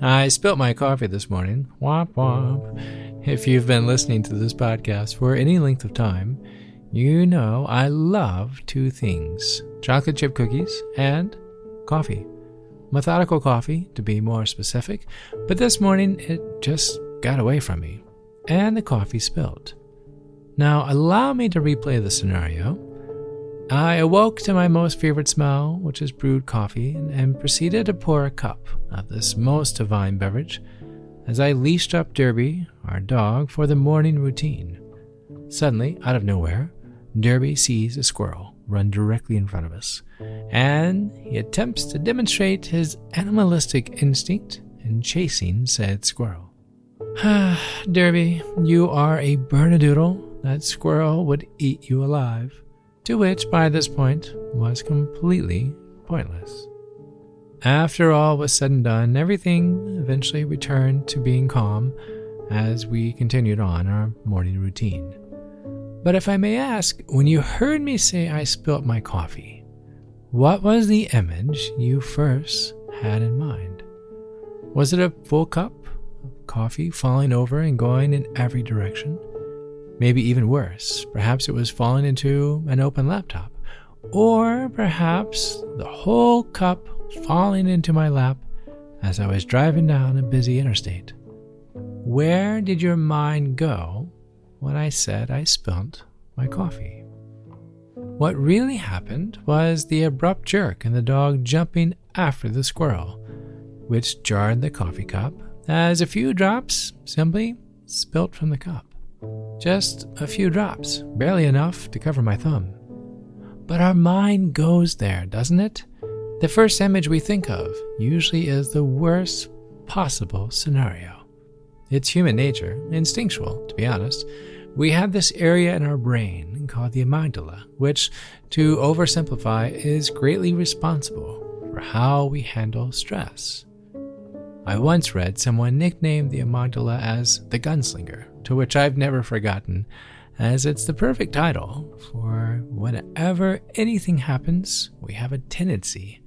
I spilt my coffee this morning. Womp womp. If you've been listening to this podcast for any length of time, you know I love two things chocolate chip cookies and coffee. Methodical coffee, to be more specific, but this morning it just got away from me, and the coffee spilled. Now, allow me to replay the scenario. I awoke to my most favorite smell, which is brewed coffee, and proceeded to pour a cup of this most divine beverage as I leashed up Derby, our dog, for the morning routine. Suddenly, out of nowhere, Derby sees a squirrel run directly in front of us, and he attempts to demonstrate his animalistic instinct in chasing said squirrel. Derby, you are a Bernedoodle. That squirrel would eat you alive to which by this point was completely pointless. After all was said and done, everything eventually returned to being calm as we continued on our morning routine. But if I may ask, when you heard me say I spilt my coffee, what was the image you first had in mind? Was it a full cup of coffee falling over and going in every direction? Maybe even worse, perhaps it was falling into an open laptop. Or perhaps the whole cup falling into my lap as I was driving down a busy interstate. Where did your mind go when I said I spilt my coffee? What really happened was the abrupt jerk and the dog jumping after the squirrel, which jarred the coffee cup as a few drops simply spilt from the cup. Just a few drops, barely enough to cover my thumb. But our mind goes there, doesn't it? The first image we think of usually is the worst possible scenario. It's human nature, instinctual, to be honest. We have this area in our brain called the amygdala, which, to oversimplify, is greatly responsible for how we handle stress. I once read someone nicknamed the amygdala as the gunslinger, to which I've never forgotten, as it's the perfect title for whenever anything happens, we have a tendency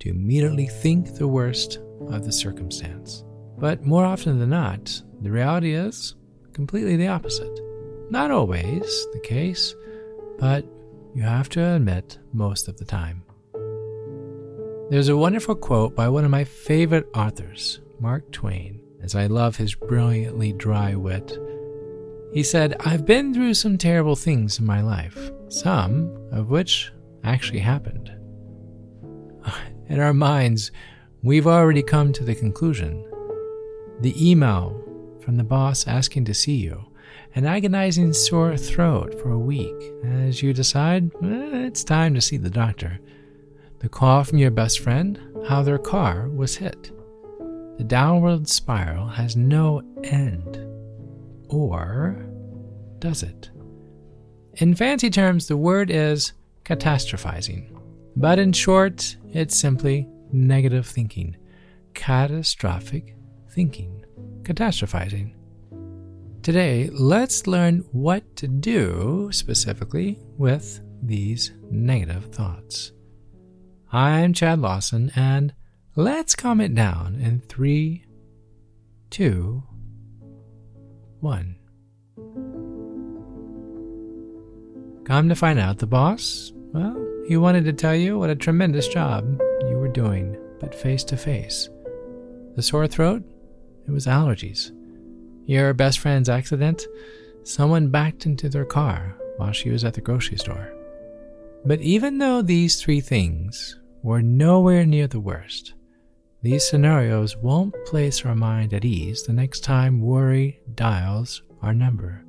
to immediately think the worst of the circumstance. But more often than not, the reality is completely the opposite. Not always the case, but you have to admit most of the time. There's a wonderful quote by one of my favorite authors, Mark Twain, as I love his brilliantly dry wit. He said, I've been through some terrible things in my life, some of which actually happened. In our minds, we've already come to the conclusion. The email from the boss asking to see you, an agonizing sore throat for a week as you decide eh, it's time to see the doctor, the call from your best friend, how their car was hit the downward spiral has no end. Or does it? In fancy terms, the word is catastrophizing. But in short, it's simply negative thinking, catastrophic thinking, catastrophizing. Today, let's learn what to do specifically with these negative thoughts. I'm Chad Lawson, and Let's calm it down in three, two, one. Come to find out, the boss, well, he wanted to tell you what a tremendous job you were doing, but face to face. The sore throat? It was allergies. Your best friend's accident? Someone backed into their car while she was at the grocery store. But even though these three things were nowhere near the worst, these scenarios won't place our mind at ease the next time worry dials our number.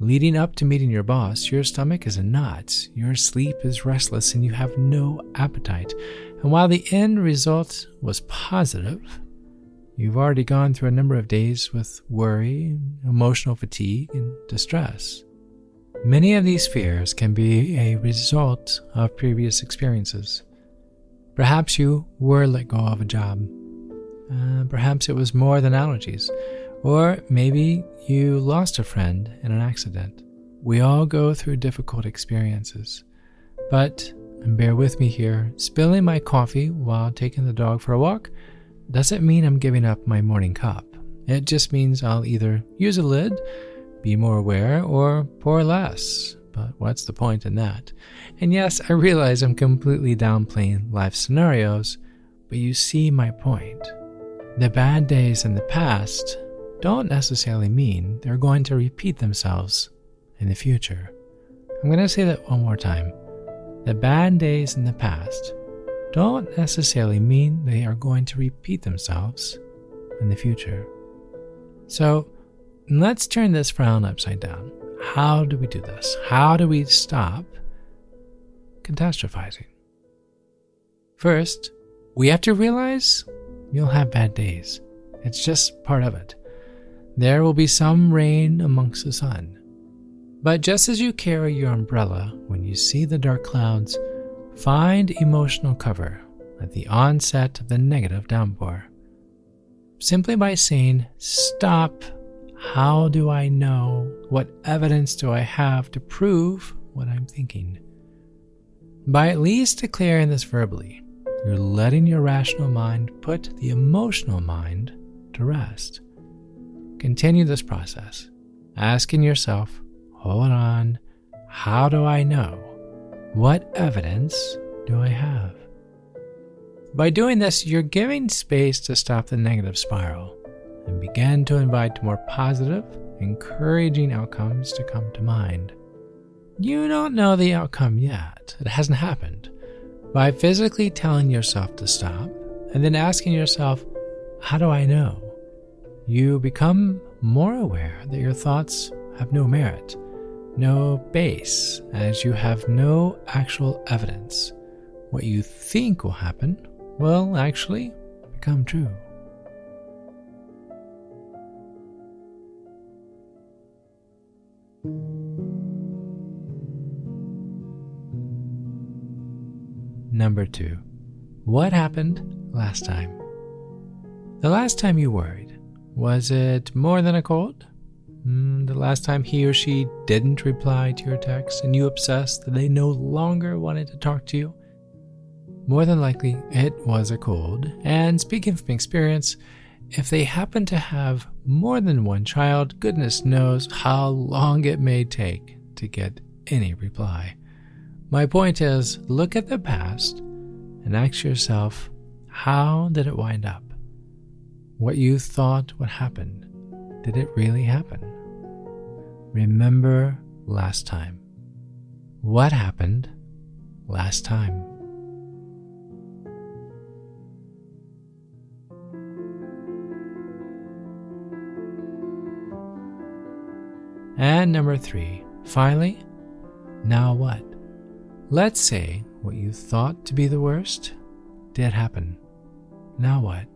Leading up to meeting your boss, your stomach is in knots, your sleep is restless, and you have no appetite. And while the end result was positive, you've already gone through a number of days with worry, emotional fatigue, and distress. Many of these fears can be a result of previous experiences. Perhaps you were let go of a job. Uh, perhaps it was more than allergies. Or maybe you lost a friend in an accident. We all go through difficult experiences. But, and bear with me here, spilling my coffee while taking the dog for a walk doesn't mean I'm giving up my morning cup. It just means I'll either use a lid, be more aware, or pour less. But what's the point in that? And yes, I realize I'm completely downplaying life scenarios, but you see my point. The bad days in the past don't necessarily mean they're going to repeat themselves in the future. I'm going to say that one more time. The bad days in the past don't necessarily mean they are going to repeat themselves in the future. So let's turn this frown upside down. How do we do this? How do we stop catastrophizing? First, we have to realize you'll have bad days. It's just part of it. There will be some rain amongst the sun. But just as you carry your umbrella when you see the dark clouds, Find emotional cover at the onset of the negative downpour. Simply by saying, Stop, how do I know? What evidence do I have to prove what I'm thinking? By at least declaring this verbally, you're letting your rational mind put the emotional mind to rest. Continue this process, asking yourself, Hold on, how do I know? What evidence do I have? By doing this, you're giving space to stop the negative spiral and begin to invite more positive, encouraging outcomes to come to mind. You don't know the outcome yet, it hasn't happened. By physically telling yourself to stop and then asking yourself, How do I know? you become more aware that your thoughts have no merit no base, as you have no actual evidence. What you think will happen will actually become true. Number two, what happened last time? The last time you worried, was it more than a cold? Mm, the last time he or she didn't reply to your text and you obsessed that they no longer wanted to talk to you? More than likely, it was a cold. And speaking from experience, if they happen to have more than one child, goodness knows how long it may take to get any reply. My point is look at the past and ask yourself how did it wind up? What you thought would happen, did it really happen? Remember last time. What happened last time? And number three, finally, now what? Let's say what you thought to be the worst did happen. Now what?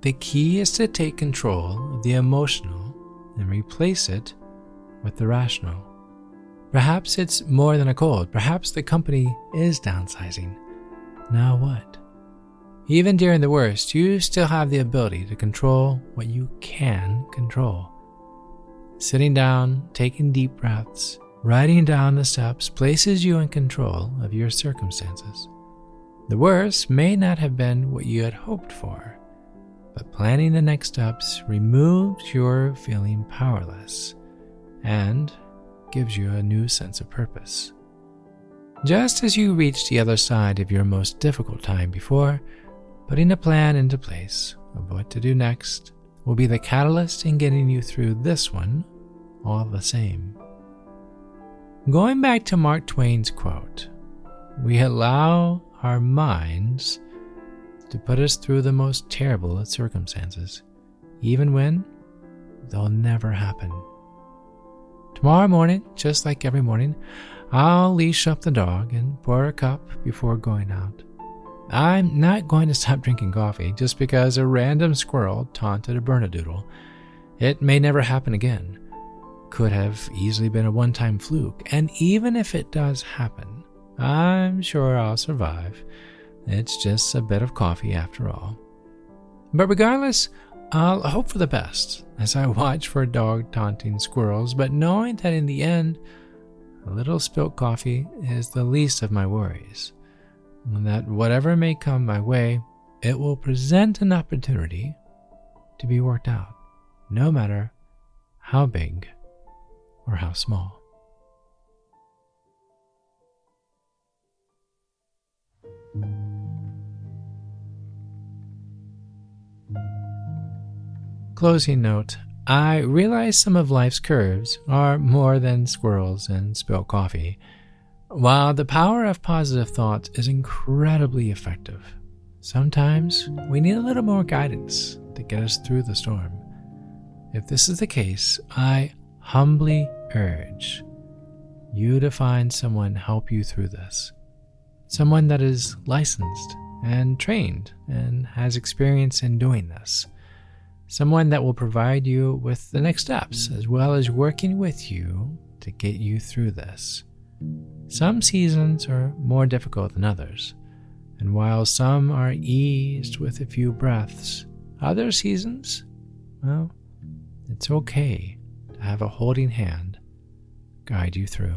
The key is to take control of the emotional and replace it with the rational. Perhaps it's more than a cold. Perhaps the company is downsizing. Now what? Even during the worst, you still have the ability to control what you can control. Sitting down, taking deep breaths, writing down the steps places you in control of your circumstances. The worst may not have been what you had hoped for, but planning the next steps removes your feeling powerless and gives you a new sense of purpose. Just as you reach the other side of your most difficult time before, putting a plan into place of what to do next will be the catalyst in getting you through this one all the same. Going back to Mark Twain's quote, we allow our minds to put us through the most terrible of circumstances, even when they'll never happen. Tomorrow morning, just like every morning, I'll leash up the dog and pour a cup before going out. I'm not going to stop drinking coffee just because a random squirrel taunted a Bernedoodle. It may never happen again. Could have easily been a one time fluke, and even if it does happen, I'm sure I'll survive. It's just a bit of coffee after all. But regardless, I'll hope for the best as I watch for dog taunting squirrels, but knowing that in the end, a little spilt coffee is the least of my worries, and that whatever may come my way, it will present an opportunity to be worked out, no matter how big or how small. Closing note I realize some of life's curves are more than squirrels and spilled coffee. While the power of positive thoughts is incredibly effective, sometimes we need a little more guidance to get us through the storm. If this is the case, I humbly urge you to find someone help you through this. Someone that is licensed and trained and has experience in doing this someone that will provide you with the next steps, as well as working with you to get you through this. Some seasons are more difficult than others, and while some are eased with a few breaths, other seasons, well, it's okay have a holding hand guide you through.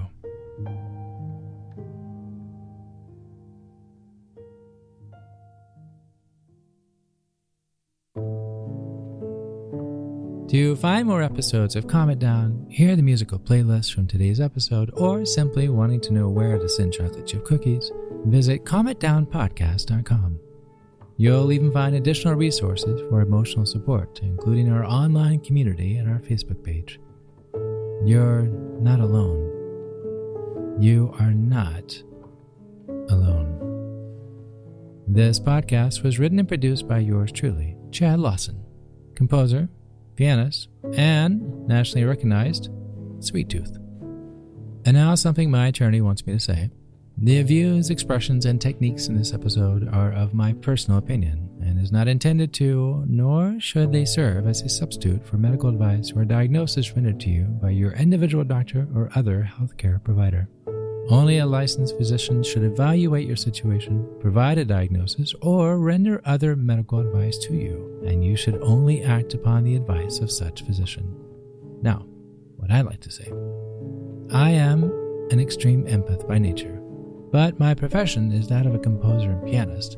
To find more episodes of Calm Down, hear the musical playlist from today's episode, or simply wanting to know where to send chocolate chip cookies, visit calmitdownpodcast.com. You'll even find additional resources for emotional support, including our online community and our Facebook page. You're not alone. You are not alone. This podcast was written and produced by yours truly, Chad Lawson, composer, pianist, and nationally recognized Sweet Tooth. And now, something my attorney wants me to say. The views, expressions, and techniques in this episode are of my personal opinion and is not intended to, nor should they serve as a substitute for medical advice or diagnosis rendered to you by your individual doctor or other healthcare provider. Only a licensed physician should evaluate your situation, provide a diagnosis, or render other medical advice to you, and you should only act upon the advice of such physician. Now, what I like to say I am an extreme empath by nature, but my profession is that of a composer and pianist,